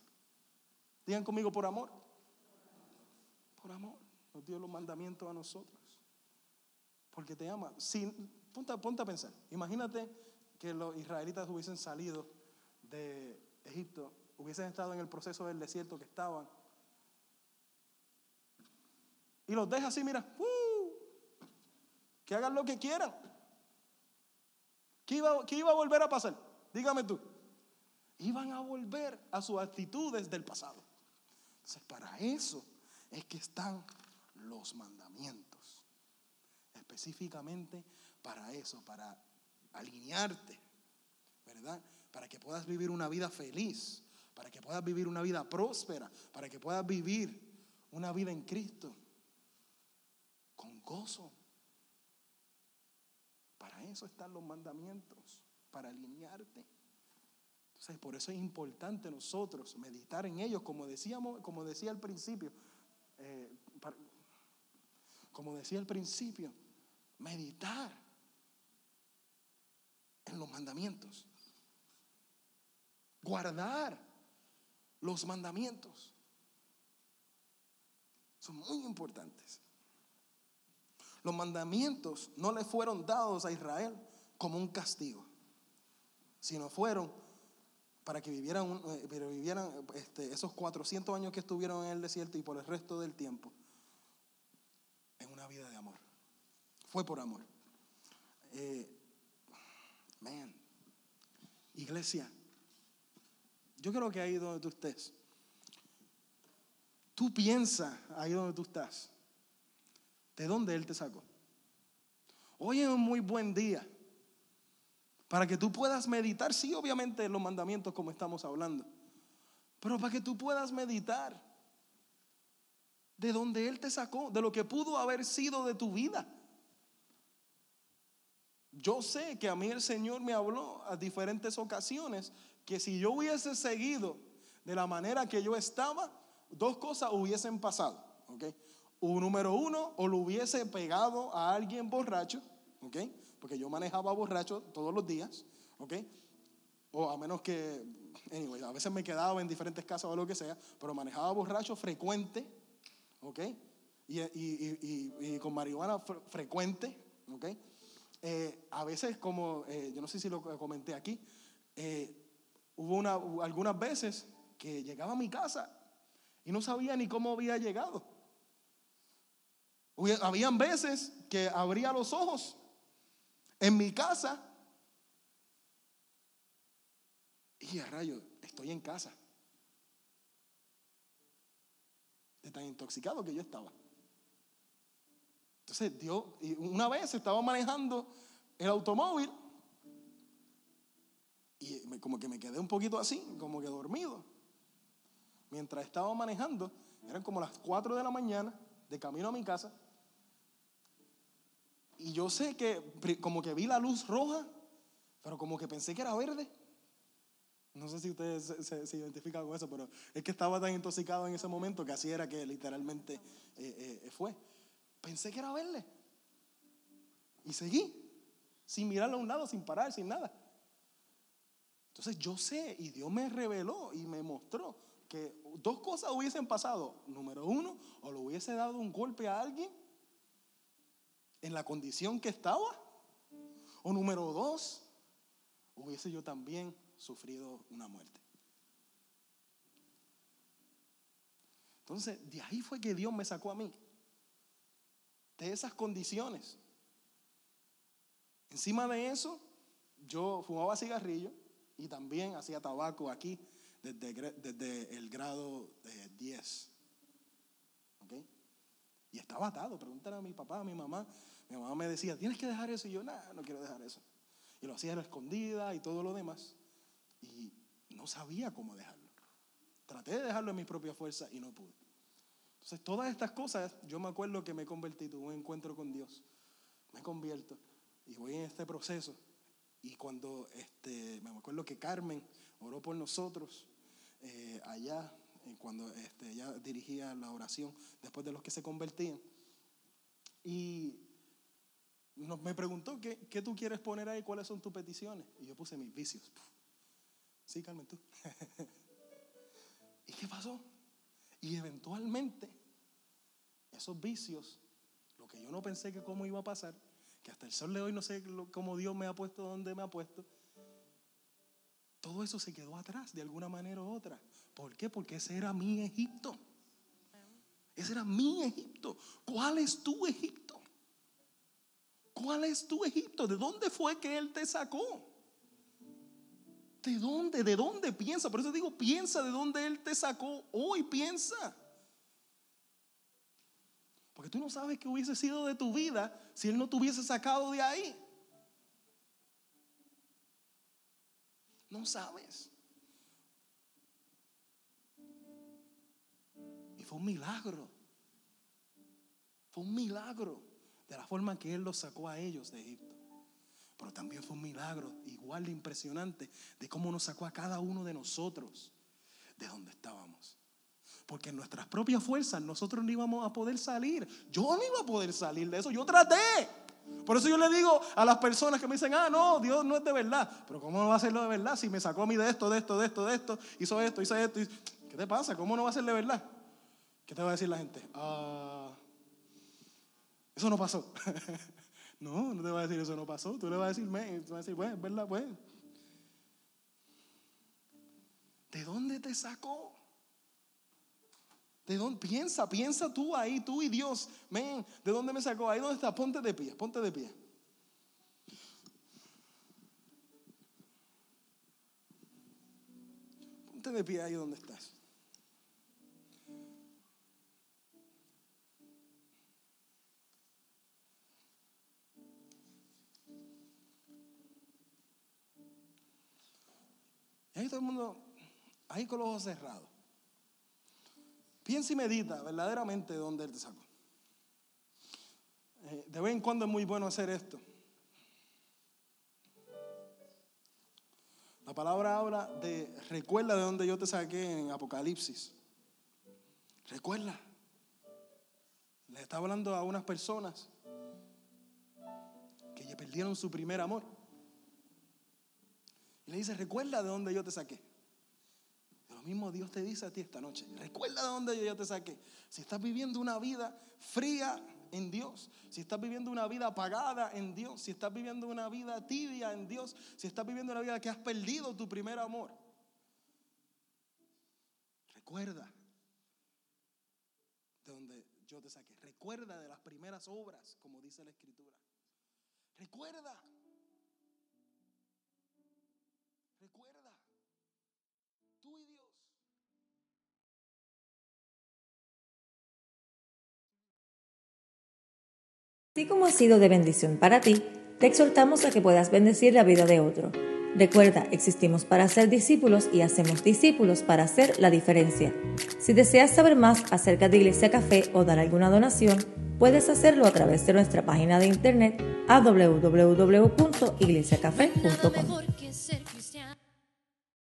Digan conmigo por amor. Por amor. Nos dio los mandamientos a nosotros. Porque te ama. Si, ponte, ponte a pensar. Imagínate que los israelitas hubiesen salido de Egipto, hubiesen estado en el proceso del desierto que estaban y los deja así, mira, ¡uh! que hagan lo que quieran. ¿Qué iba, ¿Qué iba a volver a pasar? Dígame tú. Iban a volver a sus actitudes del pasado. Entonces, para eso es que están los mandamientos. Específicamente para eso, para alinearte, ¿verdad? Para que puedas vivir una vida feliz, para que puedas vivir una vida próspera, para que puedas vivir una vida en Cristo gozo. Para eso están los mandamientos, para alinearte. Entonces, por eso es importante nosotros meditar en ellos, como decíamos, como decía al principio, eh, como decía al principio, meditar en los mandamientos, guardar los mandamientos. Son muy importantes. Los mandamientos no le fueron dados a Israel como un castigo, sino fueron para que vivieran, eh, vivieran este, esos 400 años que estuvieron en el desierto y por el resto del tiempo en una vida de amor. Fue por amor. Eh, man, iglesia, yo creo que ahí donde tú estés, tú piensas ahí donde tú estás de dónde Él te sacó. Hoy es un muy buen día para que tú puedas meditar, sí, obviamente en los mandamientos como estamos hablando, pero para que tú puedas meditar de dónde Él te sacó, de lo que pudo haber sido de tu vida. Yo sé que a mí el Señor me habló a diferentes ocasiones que si yo hubiese seguido de la manera que yo estaba, dos cosas hubiesen pasado. ¿okay? o número uno, o lo hubiese pegado a alguien borracho, ¿ok? Porque yo manejaba borracho todos los días, ¿ok? O a menos que, anyway, a veces me quedaba en diferentes casas o lo que sea, pero manejaba borracho frecuente, ¿ok? Y, y, y, con marihuana frecuente, ¿ok? Eh, a veces, como eh, yo no sé si lo comenté aquí, eh, hubo una, algunas veces que llegaba a mi casa y no sabía ni cómo había llegado. Habían veces que abría los ojos en mi casa y a rayo, estoy en casa. De tan intoxicado que yo estaba. Entonces Dios, una vez estaba manejando el automóvil y como que me quedé un poquito así, como que dormido. Mientras estaba manejando, eran como las 4 de la mañana, de camino a mi casa. Y yo sé que como que vi la luz roja, pero como que pensé que era verde. No sé si ustedes se, identifican con eso, pero es que estaba tan intoxicado en ese momento que así era que literalmente eh, eh, fue. Pensé que era verde. Y seguí, sin mirarlo a un lado, sin parar, sin nada. Entonces yo sé, y Dios me reveló y me mostró que dos cosas hubiesen pasado. Número uno, o le hubiese dado un golpe a alguien en la condición que estaba. O número dos, hubiese yo también sufrido una muerte. Entonces, de ahí fue que Dios me sacó a mí. De esas condiciones. Encima de eso, yo fumaba cigarrillo y también hacía tabaco aquí desde, desde el grado 10. Y estaba atado. Pregúntale a mi papá, a mi mamá. Mi mamá me decía, tienes que dejar eso. Y yo, nada, no quiero dejar eso. Y lo hacía a la escondida y todo lo demás. Y no sabía cómo dejarlo. Traté de dejarlo en mi propia fuerza y no pude. Entonces, todas estas cosas, yo me acuerdo que me convertí, tuve un encuentro con Dios. Me convierto y voy en este proceso. Y cuando este, me acuerdo que Carmen oró por nosotros eh, allá, eh, cuando este, ella dirigía la oración después de los que se convertían. Y nos, me preguntó, ¿qué, ¿qué, tú quieres poner ahí? ¿Cuáles son tus peticiones? Y yo puse mis vicios. Sí, Carmen, tú. [laughs] ¿Y qué pasó? Y eventualmente, esos vicios, lo que yo no pensé que cómo iba a pasar, que hasta el sol de hoy no sé cómo Dios me ha puesto, dónde me ha puesto, todo eso se quedó atrás de alguna manera u otra. ¿Por qué? Porque ese era mi Egipto. Ese era mi Egipto. ¿Cuál es tu Egipto? ¿Cuál es tu Egipto? ¿De dónde fue que Él te sacó? ¿De dónde? ¿De dónde piensa? Por eso digo, piensa de dónde Él te sacó. Hoy piensa. Porque tú no sabes qué hubiese sido de tu vida si Él no te hubiese sacado de ahí. No sabes. Y fue un milagro. Fue un milagro de la forma que Él los sacó a ellos de Egipto. Pero también fue un milagro igual de impresionante de cómo nos sacó a cada uno de nosotros de donde estábamos. Porque en nuestras propias fuerzas nosotros no íbamos a poder salir. Yo no iba a poder salir de eso. Yo traté. Por eso yo le digo a las personas que me dicen, ah, no, Dios no es de verdad. Pero ¿cómo no va a ser de verdad si me sacó a mí de esto, de esto, de esto, de esto, hizo esto, hizo esto? ¿Qué te pasa? ¿Cómo no va a ser de verdad? ¿Qué te va a decir la gente? Ah, eso no pasó. [laughs] no, no te va a decir eso no pasó. Tú le vas a decir, me, tú vas a decir, bueno, es verdad, pues. ¿De dónde te sacó? ¿De dónde? Piensa, piensa tú ahí, tú y Dios. Men, ¿de dónde me sacó? Ahí donde está, ponte de pie, ponte de pie. Ponte de pie ahí donde estás. Todo el mundo, ahí con los ojos cerrados. Piensa y medita verdaderamente de dónde Él te sacó. Eh, de vez en cuando es muy bueno hacer esto. La palabra habla de, recuerda de dónde yo te saqué en Apocalipsis. Recuerda. Le está hablando a unas personas que ya perdieron su primer amor. Y le dice, recuerda de dónde yo te saqué mismo Dios te dice a ti esta noche. Recuerda de dónde yo te saqué. Si estás viviendo una vida fría en Dios, si estás viviendo una vida apagada en Dios, si estás viviendo una vida tibia en Dios, si estás viviendo una vida que has perdido tu primer amor, recuerda de donde yo te saqué. Recuerda de las primeras obras, como dice la escritura. Recuerda. Así como ha sido de bendición para ti, te exhortamos a que puedas bendecir la vida de otro. Recuerda, existimos para ser discípulos y hacemos discípulos para hacer la diferencia. Si deseas saber más acerca de Iglesia Café o dar alguna donación, puedes hacerlo a través de nuestra página de internet a www.iglesiacafé.com.